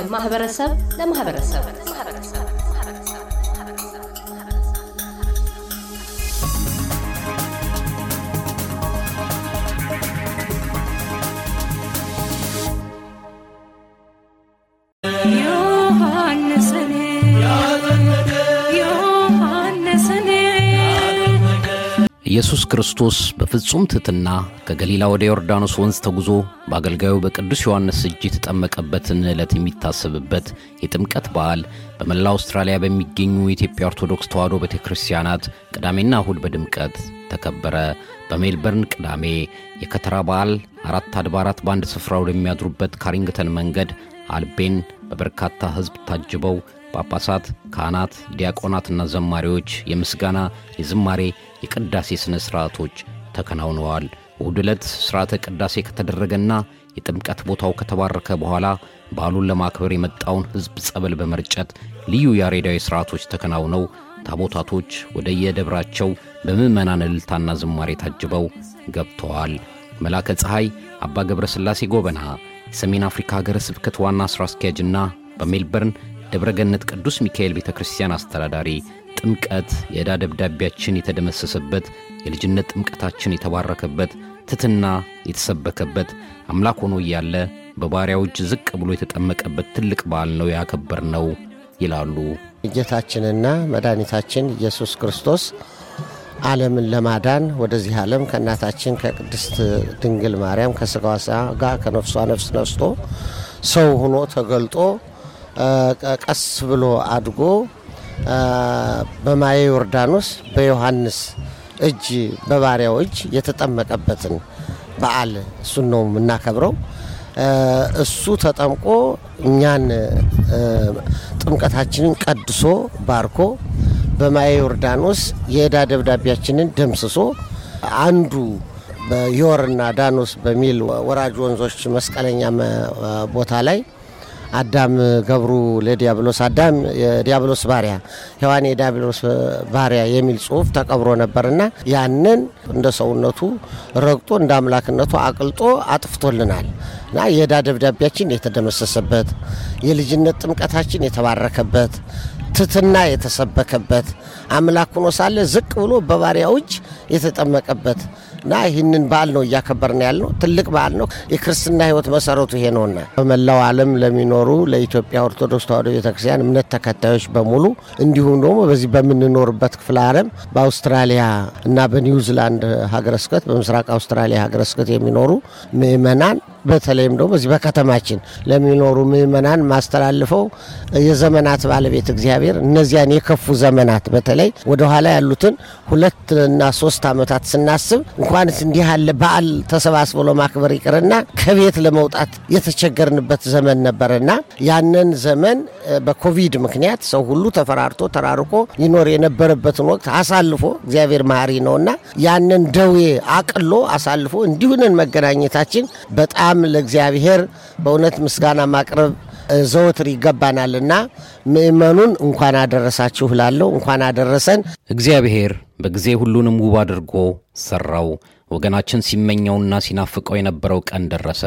ከማህበረሰብ ለማህበረሰብ ኢየሱስ ክርስቶስ በፍጹም ትሕትና ከገሊላ ወደ ዮርዳኖስ ወንዝ ተጉዞ በአገልጋዩ በቅዱስ ዮሐንስ እጅ የተጠመቀበትን ዕለት የሚታሰብበት የጥምቀት በዓል በመላ አውስትራሊያ በሚገኙ የኢትዮጵያ ኦርቶዶክስ ተዋሕዶ ቤተ ክርስቲያናት ቅዳሜና እሁድ በድምቀት ተከበረ። በሜልበርን ቅዳሜ የከተራ በዓል አራት አድባራት በአንድ ስፍራ ወደሚያድሩበት ካሪንግተን መንገድ አልቤን በበርካታ ሕዝብ ታጅበው ጳጳሳት፣ ካህናት፣ ዲያቆናትና ዘማሪዎች የምስጋና፣ የዝማሬ፣ የቅዳሴ ሥነ ሥርዓቶች ተከናውነዋል። እሁድ ዕለት ሥርዓተ ቅዳሴ ከተደረገና የጥምቀት ቦታው ከተባረከ በኋላ በዓሉን ለማክበር የመጣውን ሕዝብ ጸበል በመርጨት ልዩ ያሬዳዊ ሥርዓቶች ተከናውነው ታቦታቶች ወደ የደብራቸው በምዕመናን እልልታና ዝማሬ ታጅበው ገብተዋል። መላከ ፀሐይ አባ ገብረ ሥላሴ ጎበና የሰሜን አፍሪካ ሀገረ ስብከት ዋና ሥራ አስኪያጅና በሜልበርን ደብረገነት ቅዱስ ሚካኤል ቤተ ክርስቲያን አስተዳዳሪ ጥምቀት የዕዳ ደብዳቤያችን የተደመሰሰበት የልጅነት ጥምቀታችን የተባረከበት ትሕትና የተሰበከበት አምላክ ሆኖ እያለ በባሪያው ዝቅ ብሎ የተጠመቀበት ትልቅ በዓል ነው ያከበር ነው ይላሉ። ጌታችንና መድኃኒታችን ኢየሱስ ክርስቶስ ዓለምን ለማዳን ወደዚህ ዓለም ከእናታችን ከቅድስት ድንግል ማርያም ከሥጋዋ ሥጋ ከነፍሷ ነፍስ ነስቶ ሰው ሆኖ ተገልጦ ቀስ ብሎ አድጎ በማየ ዮርዳኖስ በዮሐንስ እጅ በባሪያው እጅ የተጠመቀበትን በዓል እሱን ነው የምናከብረው። እሱ ተጠምቆ እኛን ጥምቀታችንን ቀድሶ ባርኮ በማየ ዮርዳኖስ የዕዳ ደብዳቤያችንን ደምስሶ አንዱ በዮርና ዳኖስ በሚል ወራጅ ወንዞች መስቀለኛ ቦታ ላይ አዳም ገብሩ ለዲያብሎስ አዳም የዲያብሎስ ባሪያ ሔዋን የዲያብሎስ ባሪያ የሚል ጽሑፍ ተቀብሮ ነበርና ያንን እንደ ሰውነቱ ረግጦ እንደ አምላክነቱ አቅልጦ አጥፍቶልናል። እና የዕዳ ደብዳቤያችን የተደመሰሰበት የልጅነት ጥምቀታችን የተባረከበት ትትና የተሰበከበት አምላክ ሆኖ ሳለ ዝቅ ብሎ በባሪያው እጅ የተጠመቀበት እና ይህንን በዓል ነው እያከበርን ያልነው። ትልቅ በዓል ነው። የክርስትና ሕይወት መሰረቱ ይሄ ነውና በመላው ዓለም ለሚኖሩ ለኢትዮጵያ ኦርቶዶክስ ተዋሕዶ ቤተክርስቲያን እምነት ተከታዮች በሙሉ እንዲሁም ደግሞ በዚህ በምንኖርበት ክፍለ ዓለም በአውስትራሊያ እና በኒውዚላንድ ሀገረ ስብከት በምስራቅ አውስትራሊያ ሀገረ ስብከት የሚኖሩ ምእመናን በተለይም ደግሞ በዚህ በከተማችን ለሚኖሩ ምእመናን ማስተላልፈው የዘመናት ባለቤት እግዚአብሔር እነዚያን የከፉ ዘመናት በተለይ ወደኋላ ያሉትን ሁለት እና ሶስት ዓመታት ስናስብ እንኳንስ እንዲህ ያለ በዓል ተሰባስቦ ለማክበር ይቅርና ከቤት ለመውጣት የተቸገርንበት ዘመን ነበርና ያንን ዘመን በኮቪድ ምክንያት ሰው ሁሉ ተፈራርቶ ተራርቆ ይኖር የነበረበትን ወቅት አሳልፎ እግዚአብሔር መሐሪ ነውና ያንን ደዌ አቅሎ አሳልፎ እንዲሁንን መገናኘታችን በጣም ለእግዚአብሔር በእውነት ምስጋና ማቅረብ ዘወትር ይገባናልና ምእመኑን እንኳን አደረሳችሁ ላለው እንኳን አደረሰን። እግዚአብሔር በጊዜ ሁሉንም ውብ አድርጎ ሰራው። ወገናችን ሲመኘውና ሲናፍቀው የነበረው ቀን ደረሰ።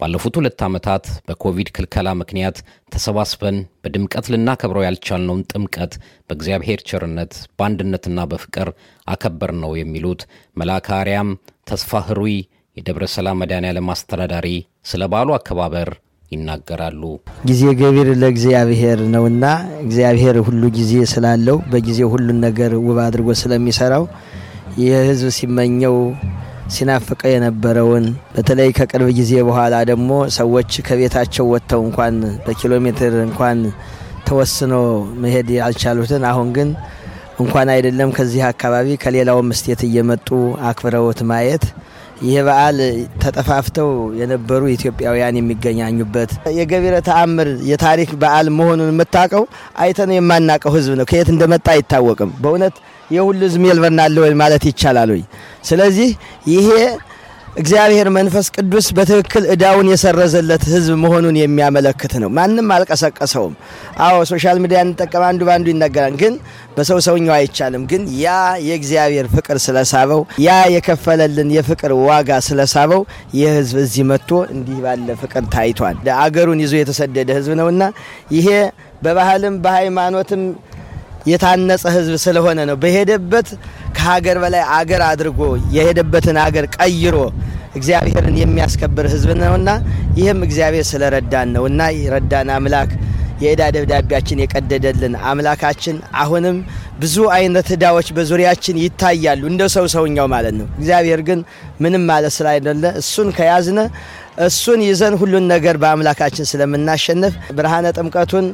ባለፉት ሁለት ዓመታት በኮቪድ ክልከላ ምክንያት ተሰባስበን በድምቀት ልናከብረው ያልቻልነውን ጥምቀት በእግዚአብሔር ቸርነት በአንድነትና በፍቅር አከበር ነው የሚሉት መልአከ አርያም ተስፋ ህሩይ የደብረ ሰላም መድኃኔዓለም አስተዳዳሪ ስለ በዓሉ አከባበር ይናገራሉ። ጊዜ ገቢር ለእግዚአብሔር ነውና እግዚአብሔር ሁሉ ጊዜ ስላለው በጊዜ ሁሉን ነገር ውብ አድርጎ ስለሚሰራው ይህ ሕዝብ ሲመኘው ሲናፍቀው የነበረውን በተለይ ከቅርብ ጊዜ በኋላ ደግሞ ሰዎች ከቤታቸው ወጥተው እንኳን በኪሎ ሜትር እንኳን ተወስኖ መሄድ ያልቻሉትን አሁን ግን እንኳን አይደለም ከዚህ አካባቢ ከሌላውም ስቴት እየመጡ አክብረውት ማየት ይህ በዓል ተጠፋፍተው የነበሩ ኢትዮጵያውያን የሚገናኙበት የገቢረ ተአምር የታሪክ በዓል መሆኑን የምታውቀው አይተነው የማናውቀው ህዝብ ነው። ከየት እንደመጣ አይታወቅም። በእውነት የሁሉ ህዝብ ወይ ማለት ይቻላል ወይ? ስለዚህ ይሄ እግዚአብሔር መንፈስ ቅዱስ በትክክል እዳውን የሰረዘለት ሕዝብ መሆኑን የሚያመለክት ነው። ማንም አልቀሰቀሰውም። አዎ social media እንጠቀም፣ አንዱ በአንዱ ይነገራል። ግን በሰው ሰውኛው አይቻልም። ግን ያ የእግዚአብሔር ፍቅር ስለሳበው፣ ያ የከፈለልን የፍቅር ዋጋ ስለሳበው ይህ ሕዝብ እዚህ መጥቶ እንዲህ ባለ ፍቅር ታይቷል። አገሩን ይዞ የተሰደደ ሕዝብ ነውና ይሄ በባህልም በሃይማኖትም የታነጸ ህዝብ ስለሆነ ነው። በሄደበት ከሀገር በላይ አገር አድርጎ የሄደበትን አገር ቀይሮ እግዚአብሔርን የሚያስከብር ህዝብ ነውና ይህም እግዚአብሔር ስለረዳን ነውና ረዳን አምላክ የዕዳ ደብዳቤያችን የቀደደልን አምላካችን አሁንም ብዙ አይነት ዕዳዎች በዙሪያችን ይታያሉ፣ እንደ ሰው ሰውኛው ማለት ነው። እግዚአብሔር ግን ምንም ማለት ስላይደለ እሱን ከያዝነ እሱን ይዘን ሁሉን ነገር በአምላካችን ስለምናሸንፍ ብርሃነ ጥምቀቱን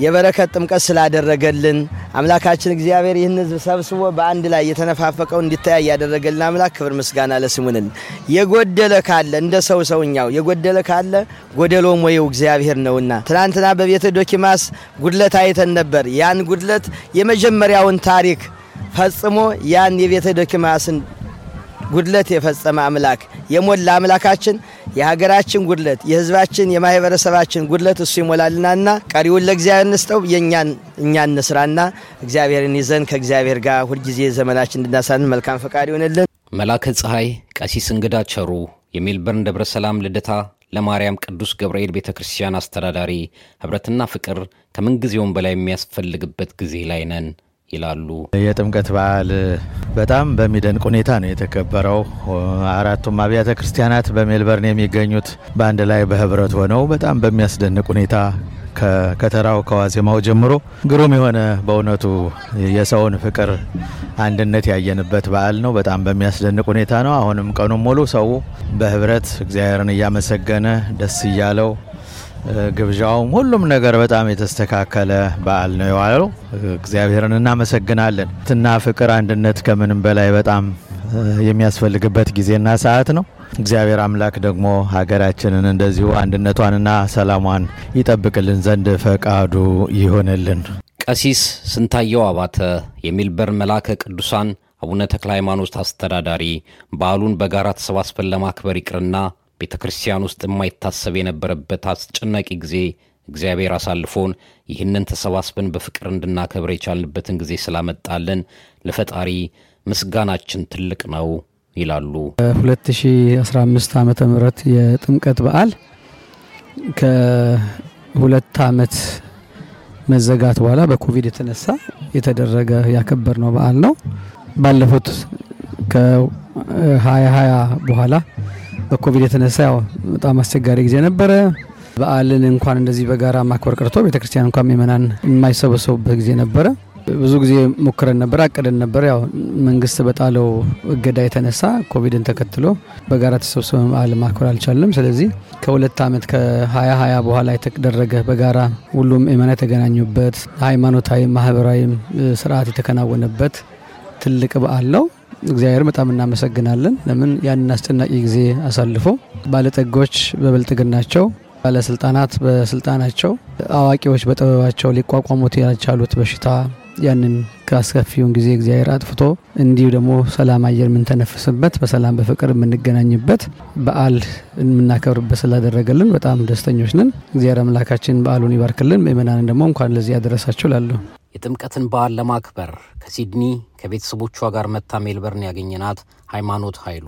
የበረከት ጥምቀት ስላደረገልን አምላካችን እግዚአብሔር ይህን ህዝብ ሰብስቦ በአንድ ላይ የተነፋፈቀው እንዲተያይ ያደረገልን አምላክ ክብር ምስጋና ለስሙንን። የጎደለ ካለ እንደ ሰው ሰውኛው የጎደለ ካለ ጎደሎ ሞየው እግዚአብሔር ነውና፣ ትናንትና በቤተ ዶኪማስ ጉድለት አይተን ነበር። ያን ጉድለት የመጀመሪያውን ታሪክ ፈጽሞ ያን የቤተ ዶኪማስን ጉድለት የፈጸመ አምላክ የሞላ አምላካችን የሀገራችን ጉድለት የህዝባችን የማህበረሰባችን ጉድለት እሱ ይሞላልናና ቀሪውን ለእግዚአብሔር እንስጠው። የእኛን እኛ እንስራና እግዚአብሔርን ይዘን ከእግዚአብሔር ጋር ሁልጊዜ ዘመናችን እንድናሳንን መልካም ፈቃድ ይሆንልን። መላከ ፀሐይ ቀሲስ እንግዳ ቸሩ የሜልበርን ደብረ ሰላም ልደታ ለማርያም ቅዱስ ገብርኤል ቤተ ክርስቲያን አስተዳዳሪ፣ ኅብረትና ፍቅር ከምንጊዜውም በላይ የሚያስፈልግበት ጊዜ ላይ ነን ይላሉ። የጥምቀት በዓል በጣም በሚደንቅ ሁኔታ ነው የተከበረው። አራቱም አብያተ ክርስቲያናት በሜልበርን የሚገኙት በአንድ ላይ በህብረት ሆነው በጣም በሚያስደንቅ ሁኔታ ከከተራው ከዋዜማው ጀምሮ ግሩም የሆነ በእውነቱ የሰውን ፍቅር አንድነት ያየንበት በዓል ነው። በጣም በሚያስደንቅ ሁኔታ ነው። አሁንም ቀኑን ሙሉ ሰው በህብረት እግዚአብሔርን እያመሰገነ ደስ እያለው ግብዣውም ሁሉም ነገር በጣም የተስተካከለ በዓል ነው የዋለው። እግዚአብሔርን እናመሰግናለን። ትና ፍቅር፣ አንድነት ከምንም በላይ በጣም የሚያስፈልግበት ጊዜና ሰዓት ነው። እግዚአብሔር አምላክ ደግሞ ሀገራችንን እንደዚሁ አንድነቷንና ሰላሟን ይጠብቅልን ዘንድ ፈቃዱ ይሆንልን። ቀሲስ ስንታየው አባተ የሜልበርን መልአከ ቅዱሳን አቡነ ተክለ ሃይማኖት አስተዳዳሪ በዓሉን በጋራ ተሰባስበን ለማክበር ይቅርና ቤተ ክርስቲያን ውስጥ የማይታሰብ የነበረበት አስጨናቂ ጊዜ እግዚአብሔር አሳልፎን ይህንን ተሰባስበን በፍቅር እንድናከብር የቻልንበትን ጊዜ ስላመጣልን ለፈጣሪ ምስጋናችን ትልቅ ነው ይላሉ። 2015 ዓመተ ምህረት የጥምቀት በዓል ከሁለት ዓመት መዘጋት በኋላ በኮቪድ የተነሳ የተደረገ ያከበር ነው በዓል ነው። ባለፉት ከ2020 በኋላ በኮቪድ የተነሳ ያው በጣም አስቸጋሪ ጊዜ ነበረ። በዓልን እንኳን እንደዚህ በጋራ ማክበር ቀርቶ ቤተክርስቲያን እንኳን ምእመናን የማይሰበሰቡበት ጊዜ ነበረ። ብዙ ጊዜ ሞክረን ነበር፣ አቅደን ነበር። ያው መንግስት በጣለው እገዳ የተነሳ ኮቪድን ተከትሎ በጋራ ተሰብስበን በዓል ማክበር አልቻለም። ስለዚህ ከሁለት ዓመት ከ2020 በኋላ የተደረገ በጋራ ሁሉም ምእመናን የተገናኙበት ሃይማኖታዊ፣ ማህበራዊም ስርዓት የተከናወነበት ትልቅ በዓል ነው። እግዚአብሔር በጣም እናመሰግናለን። ለምን ያንን አስጨናቂ ጊዜ አሳልፎ ባለጠጎች በብልጥግናቸው፣ ባለስልጣናት በስልጣናቸው፣ አዋቂዎች በጥበባቸው ሊቋቋሙት ያልቻሉት በሽታ ያንን ከአስከፊውን ጊዜ እግዚአብሔር አጥፍቶ እንዲሁ ደግሞ ሰላም አየር የምንተነፍስበት በሰላም በፍቅር የምንገናኝበት በዓል የምናከብርበት ስላደረገልን በጣም ደስተኞች ነን። እግዚአብሔር አምላካችን በዓሉን ይባርክልን። ምእመናንን ደግሞ እንኳን ለዚህ ያደረሳችሁ ላለሁ የጥምቀትን በዓል ለማክበር ከሲድኒ ከቤተሰቦቿ ጋር መታ ሜልበርን ያገኘናት ሃይማኖት ኃይሉ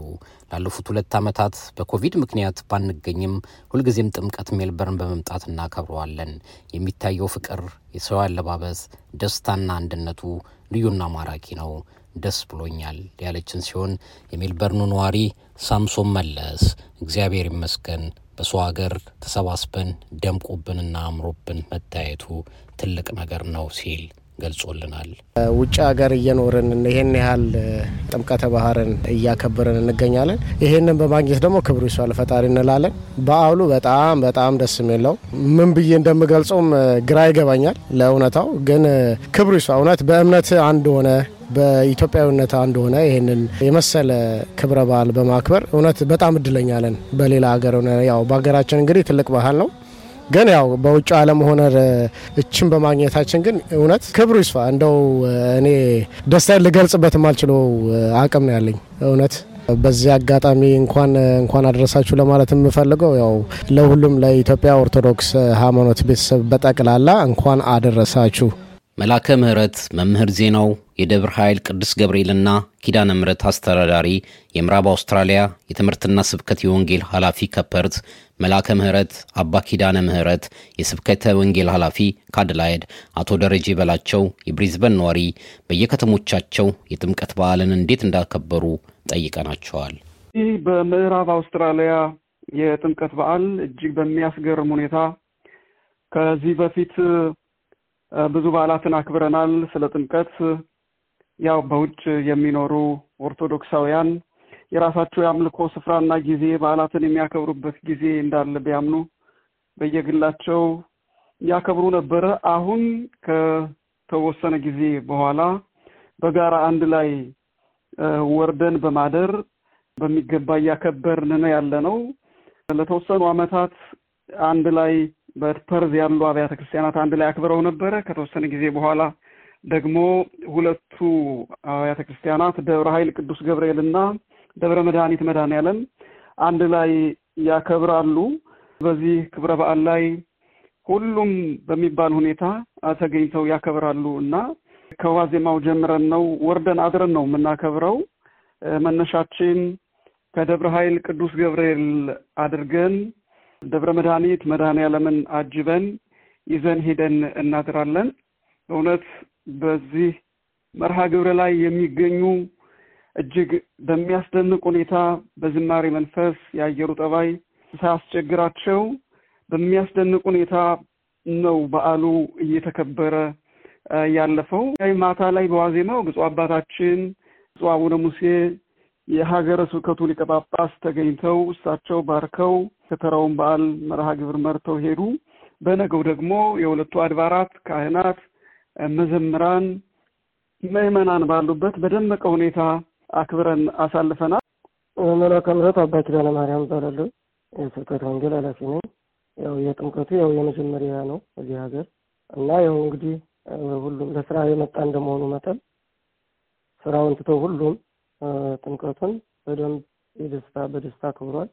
ላለፉት ሁለት ዓመታት በኮቪድ ምክንያት ባንገኝም ሁልጊዜም ጥምቀት ሜልበርን በመምጣት እናከብረዋለን። የሚታየው ፍቅር፣ የሰው አለባበስ፣ ደስታና አንድነቱ ልዩና ማራኪ ነው። ደስ ብሎኛል ያለችን ሲሆን የሜልበርኑ ነዋሪ ሳምሶን መለስ እግዚአብሔር ይመስገን በሰው ሀገር ተሰባስበን ደምቆብንና አምሮብን መታየቱ ትልቅ ነገር ነው ሲል ገልጾልናል። ውጭ ሀገር እየኖርን ይህን ያህል ጥምቀተ ባህርን እያከበርን እንገኛለን። ይህንን በማግኘት ደግሞ ክብሩ ይስፋ ለፈጣሪ እንላለን። በዓሉ በጣም በጣም ደስ የሚለው ምን ብዬ እንደምገልጸውም ግራ ይገባኛል። ለእውነታው ግን ክብሩ ይስፋ እውነት በእምነት አንድ ሆነ በኢትዮጵያዊነት አንድ ሆነ ይህንን የመሰለ ክብረ በዓል በማክበር እውነት በጣም እድለኛለን። በሌላ ሀገር ያው በሀገራችን እንግዲህ ትልቅ ባህል ነው ግን ያው በውጭ ዓለም ሆነ እችን በማግኘታችን ግን እውነት ክብሩ ይስፋ። እንደው እኔ ደስታዬን ልገልጽበት የማልችለው አቅም ነው ያለኝ። እውነት በዚህ አጋጣሚ እንኳን እንኳን አደረሳችሁ ለማለት የምፈልገው ያው ለሁሉም ለኢትዮጵያ ኦርቶዶክስ ሃይማኖት ቤተሰብ በጠቅላላ እንኳን አደረሳችሁ። መላከ ምሕረት መምህር ዜናው የደብረ ኃይል ቅዱስ ገብርኤልና ኪዳነ ምሕረት አስተዳዳሪ፣ የምዕራብ አውስትራሊያ የትምህርትና ስብከት የወንጌል ኃላፊ ከፐርት፣ መላከ ምሕረት አባ ኪዳነ ምሕረት የስብከተ ወንጌል ኃላፊ ከአድላይድ፣ አቶ ደረጀ በላቸው የብሪዝበን ነዋሪ በየከተሞቻቸው የጥምቀት በዓልን እንዴት እንዳከበሩ ጠይቀናቸዋል። ይህ በምዕራብ አውስትራሊያ የጥምቀት በዓል እጅግ በሚያስገርም ሁኔታ ከዚህ በፊት ብዙ በዓላትን አክብረናል። ስለ ጥምቀት ያው በውጭ የሚኖሩ ኦርቶዶክሳውያን የራሳቸው የአምልኮ ስፍራና ጊዜ በዓላትን የሚያከብሩበት ጊዜ እንዳለ ቢያምኑ በየግላቸው ያከብሩ ነበረ። አሁን ከተወሰነ ጊዜ በኋላ በጋራ አንድ ላይ ወርደን በማደር በሚገባ እያከበርን ነው ያለ ነው። ለተወሰኑ ዓመታት አንድ ላይ በፐርዝ ያሉ አብያተ ክርስቲያናት አንድ ላይ አክብረው ነበረ። ከተወሰነ ጊዜ በኋላ ደግሞ ሁለቱ አብያተ ክርስቲያናት ደብረ ኃይል ቅዱስ ገብርኤል እና ደብረ መድኃኒት መድኃኔዓለም አንድ ላይ ያከብራሉ። በዚህ ክብረ በዓል ላይ ሁሉም በሚባል ሁኔታ ተገኝተው ያከብራሉ እና ከዋዜማው ጀምረን ነው ወርደን አድረን ነው የምናከብረው። መነሻችን ከደብረ ኃይል ቅዱስ ገብርኤል አድርገን ደብረ መድኃኒት መድኃኔዓለምን አጅበን ይዘን ሄደን እናድራለን። በእውነት በዚህ መርሃ ግብር ላይ የሚገኙ እጅግ በሚያስደንቅ ሁኔታ በዝማሬ መንፈስ የአየሩ ጠባይ ሳያስቸግራቸው በሚያስደንቅ ሁኔታ ነው በዓሉ እየተከበረ ያለፈው። ማታ ላይ በዋዜማው ብፁዕ አባታችን ብፁዕ አቡነ ሙሴ የሀገረ ስብከቱ ሊቀ ጳጳስ ተገኝተው እሳቸው ባርከው ከተራውን በዓል መርሃ ግብር መርተው ሄዱ። በነገው ደግሞ የሁለቱ አድባራት ካህናት፣ መዘምራን፣ ምዕመናን ባሉበት በደመቀ ሁኔታ አክብረን አሳልፈናል። መላከ ምሕረት አባ ኪዳነ ማርያም እባላለሁ። የስብከት ወንጌል ኃላፊ ነኝ። ያው የጥምቀቱ ያው የመጀመሪያ ነው እዚህ ሀገር እና ያው እንግዲህ ሁሉም ለስራ የመጣ እንደመሆኑ መጠን ስራውን ትቶ ሁሉም ጥምቀቱን በደንብ የደስታ በደስታ አክብሯል።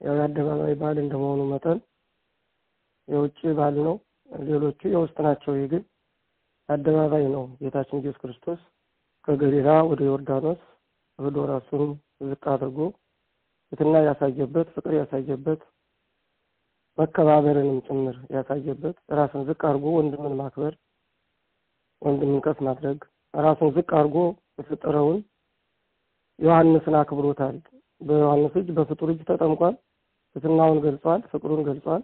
ያው የአደባባይ በዓል እንደመሆኑ መጠን የውጭ በዓል ነው። ሌሎቹ የውስጥ ናቸው። ይህ ግን አደባባይ ነው። ጌታችን ኢየሱስ ክርስቶስ ከገሊላ ወደ ዮርዳኖስ ሄዶ ራሱን ዝቅ አድርጎ ትሕትና ያሳየበት፣ ፍቅር ያሳየበት፣ መከባበርንም ጭምር ያሳየበት ራሱን ዝቅ አድርጎ ወንድምን ማክበር፣ ወንድምን ከፍ ማድረግ ራሱን ዝቅ አድርጎ የፈጠረውን ዮሐንስን አክብሮታል። በዮሐንስ እጅ በፍጡር እጅ ተጠምቋል። ትሕትናውን ገልጿል። ፍቅሩን ገልጿል።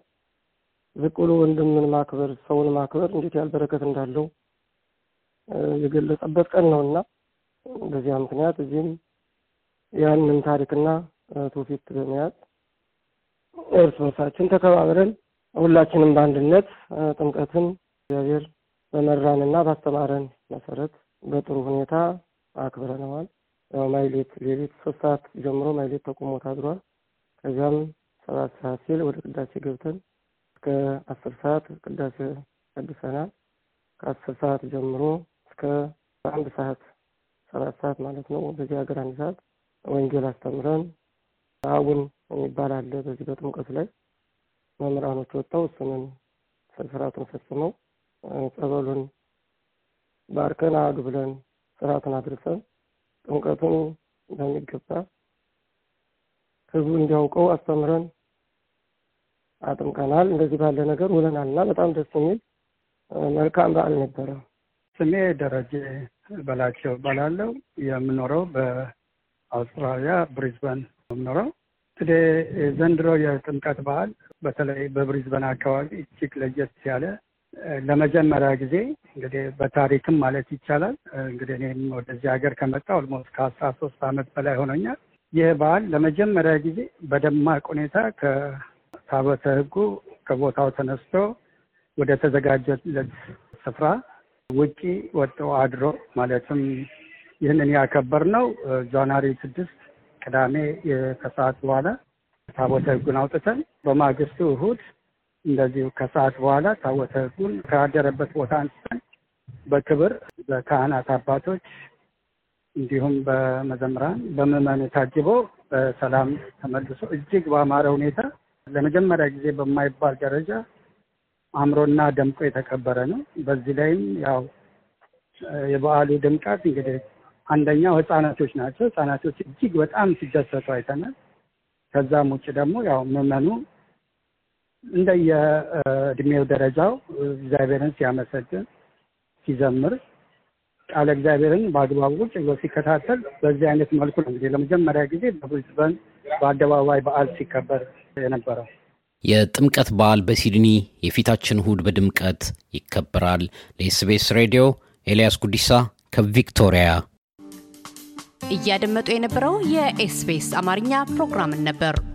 ዝቅ ብሎ ወንድምን ማክበር፣ ሰውን ማክበር እንዴት ያህል በረከት እንዳለው የገለጸበት ቀን ነው እና በዚያ ምክንያት እዚህም ያንን ታሪክና ትውፊት በመያዝ እርስ በርሳችን ተከባብረን ሁላችንም በአንድነት ጥምቀትን እግዚአብሔር በመራንና ባስተማረን መሰረት በጥሩ ሁኔታ አክብረነዋል። ማሕሌት ሌሊት ሶስት ሰዓት ጀምሮ ማሕሌት ተቆሞ ታድሯል። ከዚያም ሰባት ሰዓት ሲል ወደ ቅዳሴ ገብተን እስከ አስር ሰዓት ቅዳሴ ቀድሰናል። ከአስር ሰዓት ጀምሮ እስከ አንድ ሰዓት ሰባት ሰዓት ማለት ነው። በዚህ ሀገር አንድ ሰዓት ወንጌል አስተምረን አቡን የሚባል አለ። በዚህ በጥምቀቱ ላይ መምህራኖች ወጥተው እሱንን ስርዓቱን ፈጽመው ጸበሉን ባርከን አዱ ብለን ስርዓቱን አድርሰን ጥምቀቱን በሚገባ ህዝቡ እንዲያውቀው አስተምረን አጥምቀናል። እንደዚህ ባለ ነገር ውለናል እና በጣም ደስ የሚል መልካም በዓል ነበረ። ስሜ ደረጀ በላቸው እባላለሁ። የምኖረው በአውስትራሊያ ብሪዝበን የምኖረው። እንግዲህ ዘንድሮ የጥምቀት በዓል በተለይ በብሪዝበን አካባቢ እጅግ ለየት ያለ ለመጀመሪያ ጊዜ እንግዲህ በታሪክም ማለት ይቻላል እንግዲህ እኔም ወደዚህ ሀገር ከመጣ almost ከአስራ ሶስት አመት በላይ ሆኖኛል። ይህ በዓል ለመጀመሪያ ጊዜ በደማቅ ሁኔታ ከታቦተ ሕጉ ከቦታው ተነስቶ ወደ ተዘጋጀለት ስፍራ ውጪ ወጥቶ አድሮ ማለትም ይህንን ያከበርነው January ስድስት ቅዳሜ ከሰዓት በኋላ ታቦተ ሕጉን አውጥተን በማግስቱ እሁድ እንደዚሁ ከሰዓት በኋላ ታቦተ ሕጉን ካደረበት ቦታ አንስተን በክብር በካህናት አባቶች እንዲሁም በመዘምራን በምዕመኑ ታጅቦ በሰላም ተመልሶ እጅግ በአማረ ሁኔታ ለመጀመሪያ ጊዜ በማይባል ደረጃ አምሮና ደምቆ የተከበረ ነው። በዚህ ላይም ያው የበዓሉ ድምቀት እንግዲህ አንደኛው ህጻናቶች ናቸው። ህጻናቶች እጅግ በጣም ሲደሰቱ አይተናል። ከዛም ውጭ ደግሞ ያው ምዕመኑ እንደየእድሜው ደረጃው እግዚአብሔርን ሲያመሰግን ሲዘምር ቃለ እግዚአብሔርን በአግባቡ ቁጭ ብሎ ሲከታተል በዚህ አይነት መልኩ ነው እንግዲህ ለመጀመሪያ ጊዜ በብሪዝበን በአደባባይ በዓል ሲከበር የነበረው። የጥምቀት በዓል በሲድኒ የፊታችን እሁድ በድምቀት ይከበራል። ለኤስቤስ ሬዲዮ ኤልያስ ጉዲሳ ከቪክቶሪያ። እያደመጡ የነበረው የ SBS አማርኛ ፕሮግራምን ነበር።